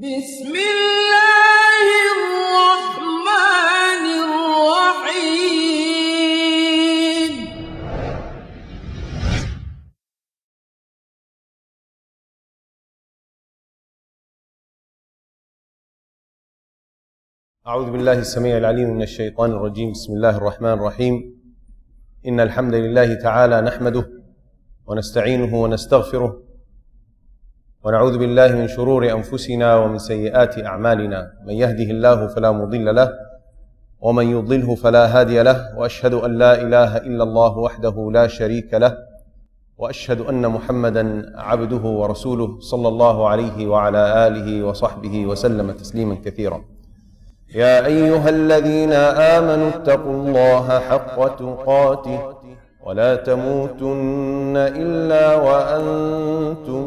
بسم الله الرحمن الرحيم. أعوذ بالله السميع العليم من الشيطان الرجيم. بسم الله الرحمن الرحيم. إن الحمد لله تعالى نحمده ونستعينه ونستغفره ونعوذ بالله من شرور أنفسنا ومن سيئات أعمالنا. من يهده الله فلا مضل له ومن يضلله فلا هادي له وأشهد أن لا إله إلا الله وحده لا شريك له وأشهد أن محمدا عبده ورسوله صلى الله عليه وعلى آله وصحبه وسلم تسليما كثيرا. يا أيها الذين آمنوا اتقوا الله حق تقاته ولا تموتن إلا وأنتم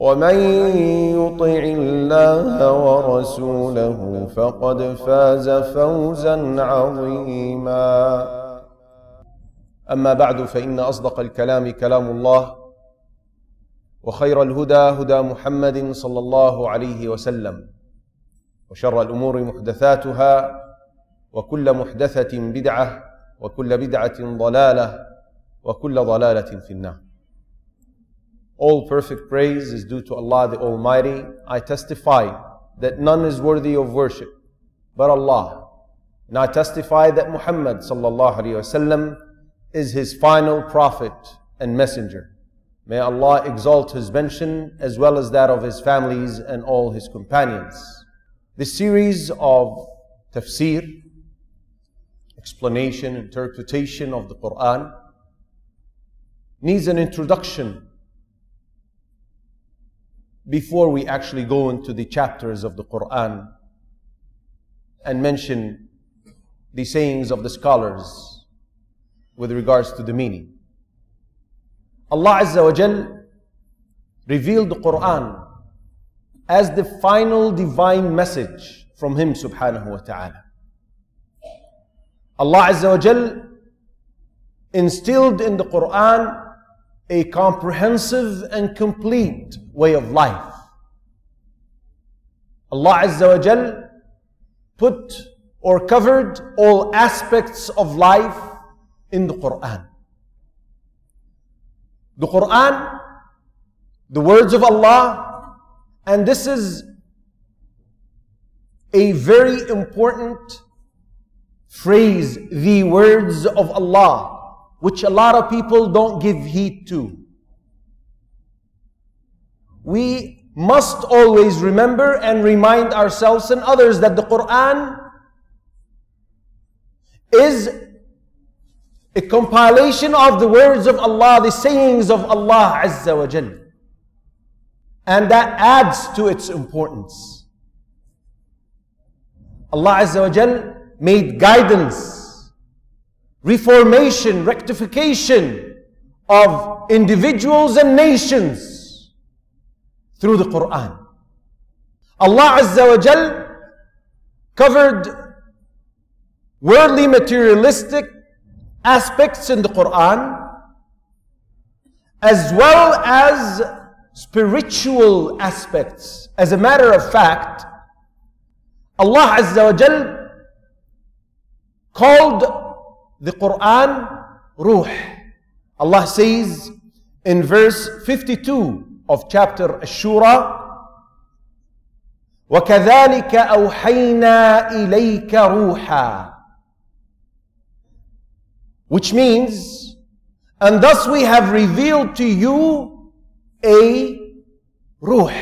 ومن يطع الله ورسوله فقد فاز فوزا عظيما. أما بعد فإن أصدق الكلام كلام الله وخير الهدى هدى محمد صلى الله عليه وسلم وشر الأمور محدثاتها وكل محدثة بدعة وكل بدعة ضلالة وكل ضلالة في النار. All perfect praise is due to Allah the Almighty. I testify that none is worthy of worship but Allah. And I testify that Muhammad sallallahu alayhi wasallam is his final prophet and messenger. May Allah exalt his mention as well as that of his families and all his companions. This series of tafsir, explanation, interpretation of the Quran, needs an introduction before we actually go into the chapters of the Quran and mention the sayings of the scholars with regards to the meaning. Allah Azza wa Jal revealed the Quran as the final divine message from Him subhanahu wa ta'ala. Allah Azza wa Jal instilled in the Quran a comprehensive and complete way of life. Allah Azza wa Jal put or covered all aspects of life in the Quran. The Quran, the words of Allah, and this is a very important phrase, the words of Allah, which a lot of people don't give heed to. We must always remember and remind ourselves and others that the Quran is a compilation of the words of Allah, the sayings of Allah Azza wa Jal. And that adds to its importance. Allah Azza wa Jal made guidance, reformation, rectification of individuals and nations through the Quran. Allah Azza wa Jal covered worldly materialistic aspects in the Quran as well as spiritual aspects. As a matter of fact, Allah Azza wa Jal called the Quran Ruh. Allah says in verse 52 of chapter Ash-Shura, وكذلك أوحينا إليك روحا which means And thus we have revealed to you a ruh.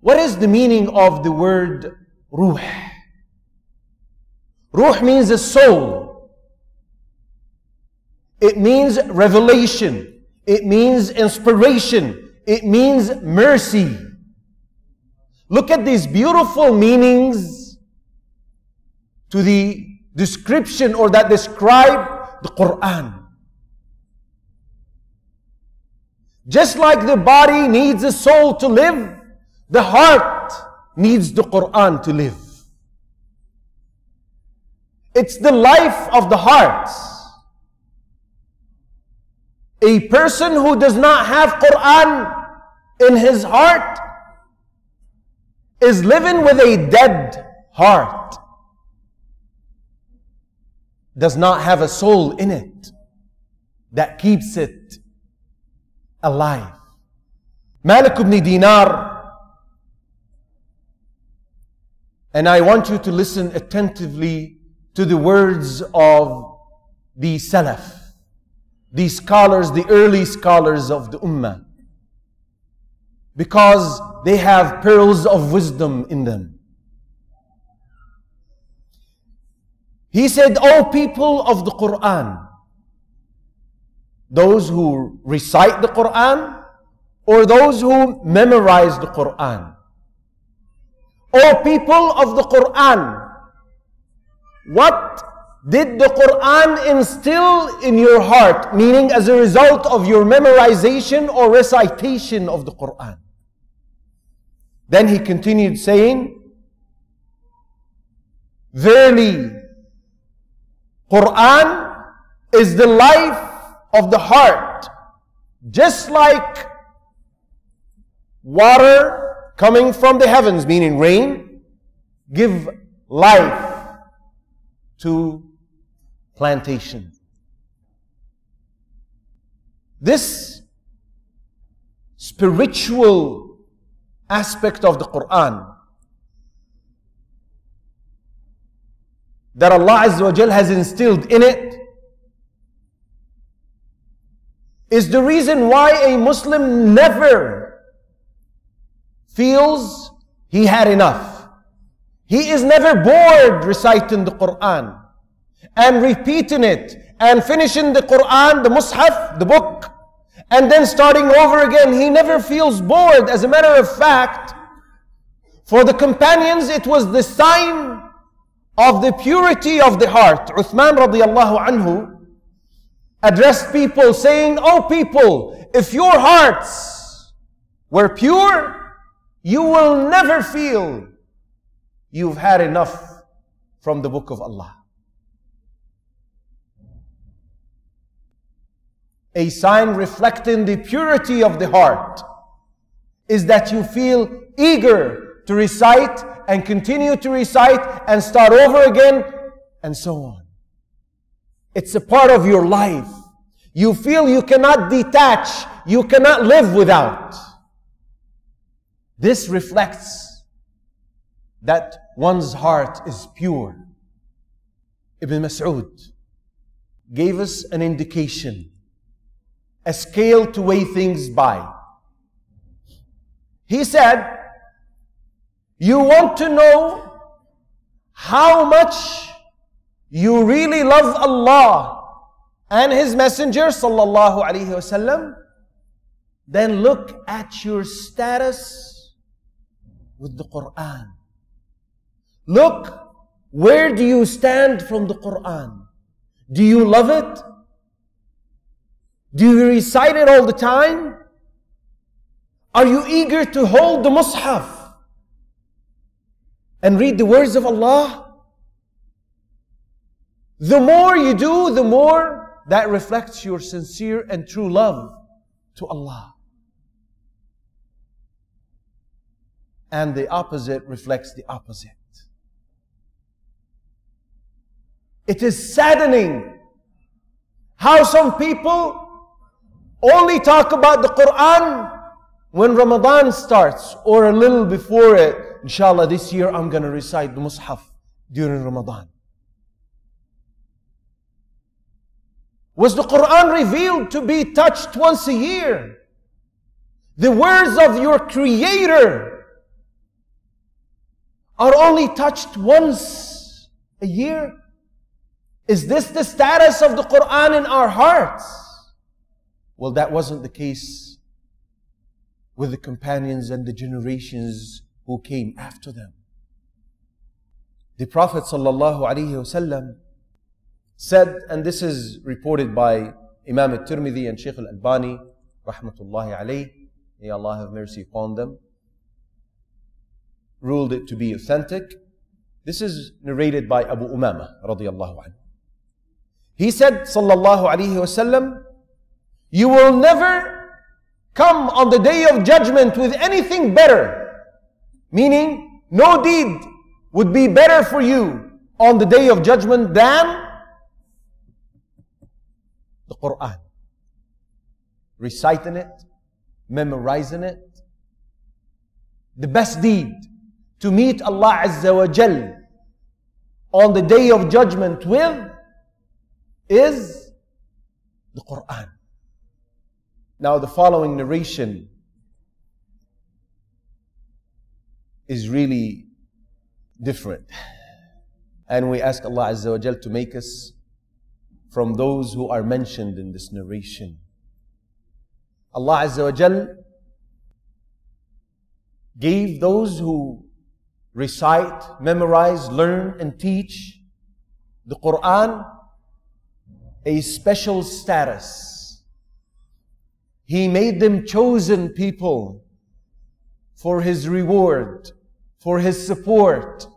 What is the meaning of the word ruh? Ruh means a soul. It means revelation. It means inspiration. It means mercy. Look at these beautiful meanings to the description or that describe the Quran. Just like the body needs a soul to live, the heart needs the Quran to live. It's the life of the heart. A person who does not have Quran in his heart is living with a dead heart. Does not have a soul in it that keeps it alive. Malik ibn Dinar, and I want you to listen attentively to the words of the Salaf, the scholars, the early scholars of the Ummah, because they have pearls of wisdom in them. He said, O people of the Quran, those who recite the Quran or those who memorize the Quran. O people of the Quran, what did the Quran instill in your heart, meaning as a result of your memorization or recitation of the Quran? Then he continued saying, Verily, Quran is the life of the heart, just like water coming from the heavens, meaning rain, give life to plantation. This spiritual aspect of the Quran that Allah Azza wa has instilled in it is the reason why a Muslim never feels he had enough. He is never bored reciting the Quran and repeating it and finishing the Quran, the Mus'haf, the book, and then starting over again. He never feels bored. As a matter of fact, for the companions, it was the sign of the purity of the heart. Uthman radiallahu anhu addressed people saying, Oh people, if your hearts were pure, you will never feel you've had enough from the book of Allah. A sign reflecting the purity of the heart is that you feel eager to recite and continue to recite and start over again and so on. It's a part of your life. You feel you cannot detach, you cannot live without. This reflects that one's heart is pure. Ibn Mas'ud gave us an indication, a scale to weigh things by. He said, You want to know how much you really love Allah and His Messenger sallallahu alaihi wasallam, then look at your status with the Quran. Look, where do you stand from the Quran? Do you love it? Do you recite it all the time? Are you eager to hold the Mus'haf and read the words of Allah? The more you do, the more that reflects your sincere and true love to Allah. And the opposite reflects the opposite. It is saddening how some people only talk about the Quran when Ramadan starts or a little before it. Inshallah, this year I'm going to recite the Mus'haf during Ramadan. Was the Quran revealed to be touched once a year? The words of your Creator are only touched once a year? Is this the status of the Quran in our hearts? Well, that wasn't the case with the companions and the generations who came after them. The Prophet ﷺ said, and this is reported by Imam al-Tirmidhi and Shaykh al-Albani, rahmatullahi alayh, may Allah have mercy upon them, ruled it to be authentic. This is narrated by Abu Umama radiallahu anhu. He said, sallallahu alayhi wasallam, you will never come on the day of judgment with anything better. Meaning, no deed would be better for you on the day of judgment than the Quran. Reciting it, memorizing it. The best deed to meet Allah Azza wa Jal on the day of judgment with is the Quran. Now, the following narration is really different. And we ask Allah Azza wa Jal to make us from those who are mentioned in this narration. Allah Azza wa Jal gave those who recite, memorize, learn, and teach the Quran a special status. He made them chosen people for His reward, for His support.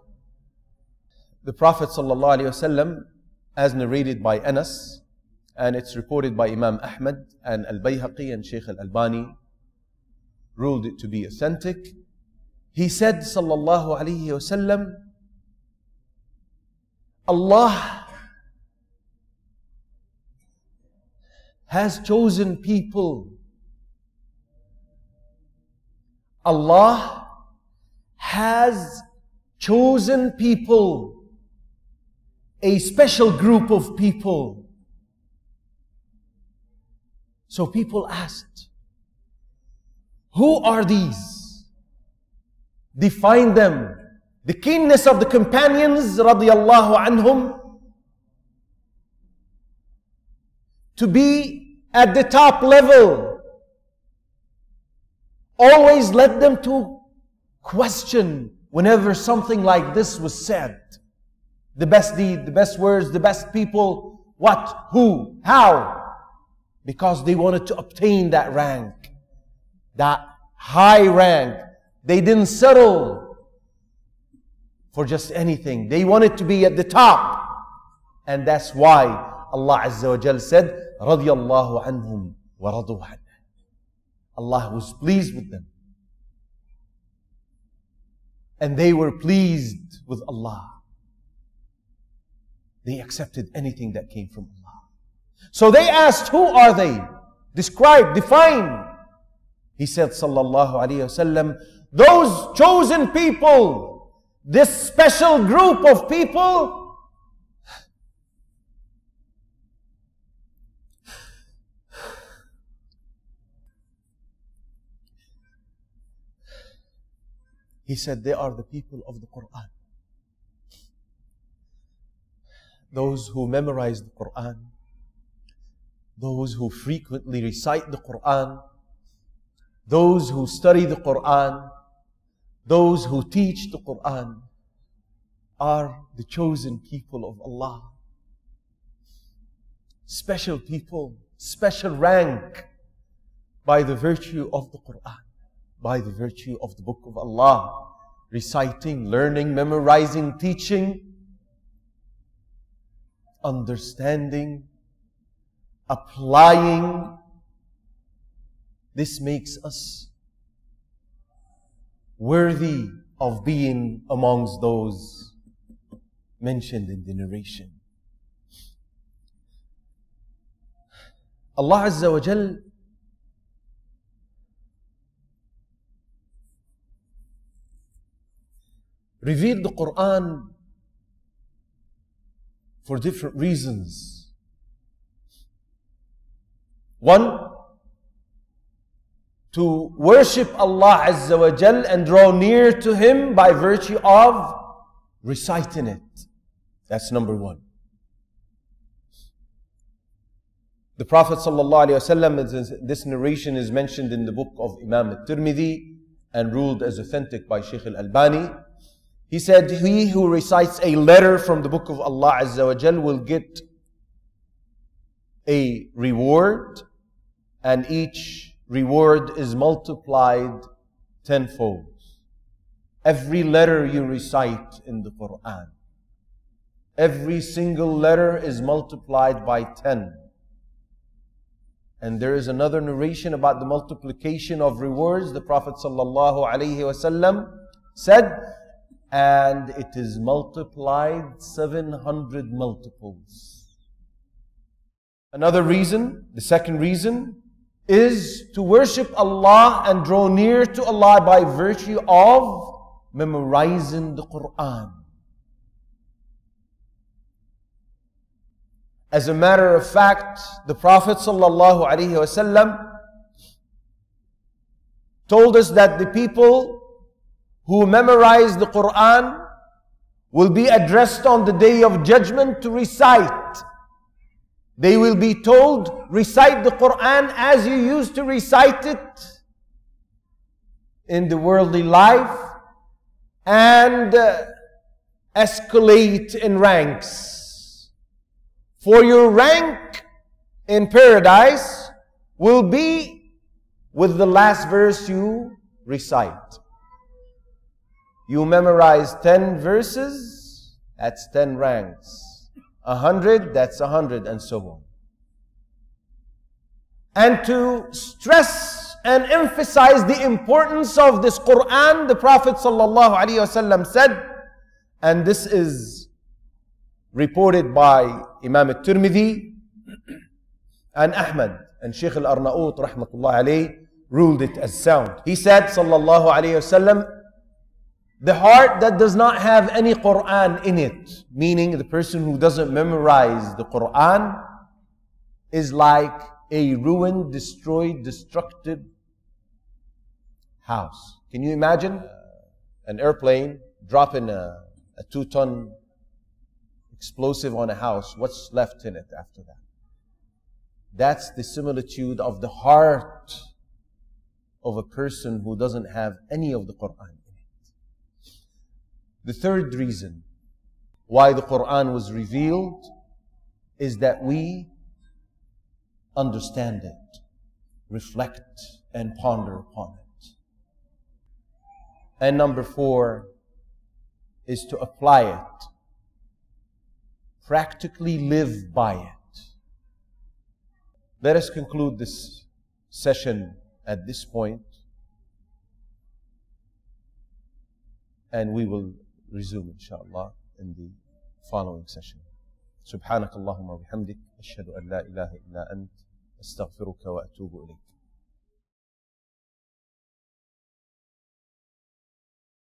The Prophet ﷺ, as narrated by Anas, and it's reported by Imam Ahmad and Al-Bayhaqi and Shaykh Al-Albani, ruled it to be authentic. He said, sallallahu alayhi wasallam, Allah has chosen people. Allah has chosen people, a special group of people. So people asked, Who are these? Define them. The keenness of the companions, radiallahu anhum, to be at the top level. Always led them to question whenever something like this was said. The best deed, the best words, the best people, what, who, how. Because they wanted to obtain that rank, that high rank. They didn't settle for just anything. They wanted to be at the top. And that's why Allah Azza wa said, radiyallahu anhum wa radu. Allah was pleased with them. And they were pleased with Allah. They accepted anything that came from Allah. So they asked, who are they? Describe, define. He said, sallallahu alayhi wasallam, those chosen people, this special group of people He said, They are the people of the Quran. Those who memorize the Quran, those who frequently recite the Quran, those who study the Quran, those who teach the Quran are the chosen people of Allah. Special people, special rank by the virtue of the Quran by the virtue of the book of Allah, reciting, learning, memorizing, teaching, understanding, applying. This makes us worthy of being amongst those mentioned in the narration. Allah Azza wa Jal revealed the Quran for different reasons. One, to worship Allah Azza wa Jal and draw near to Him by virtue of reciting it. That's number one. The Prophet ﷺ, this narration is mentioned in the book of Imam al-Tirmidhi and ruled as authentic by Sheikh al-Albani. He said, he who recites a letter from the book of Allah Azza wa Jal will get a reward and each reward is multiplied tenfold. Every letter you recite in the Quran, every single letter is multiplied by 10. And there is another narration about the multiplication of rewards. The Prophet ﷺ said, and it is multiplied 700 multiples. Another reason, the second reason, is to worship Allah and draw near to Allah by virtue of memorizing the Quran. As a matter of fact, the Prophet ﷺ told us that the people who memorize the Quran will be addressed on the day of judgment to recite. They will be told, recite the Quran as you used to recite it in the worldly life and uh, escalate in ranks. For your rank in paradise will be with the last verse you recite. You memorize 10 verses, that's 10 ranks. A hundred, that's a hundred, and so on. And to stress and emphasize the importance of this Quran, the Prophet ﷺ said, and this is reported by Imam al-Tirmidhi and Ahmad and Sheikh al-Arnaut rahmatullah alayh ruled it as sound. He said sallallahu alayhi the heart that does not have any Quran in it, meaning the person who doesn't memorize the Quran, is like a ruined, destroyed, destructive house. Can you imagine an airplane dropping a, a two ton explosive on a house, what's left in it after that? That's the similitude of the heart of a person who doesn't have any of the Quran. The third reason why the Quran was revealed is that we understand it, reflect, and ponder upon it. And number four is to apply it practically live by it. Let us conclude this session at this point, and we will resume inshallah in the following session. سبحانك اللهم وبحمدك أشهد أن لا إله إلا أنت أستغفرك وأتوب إليك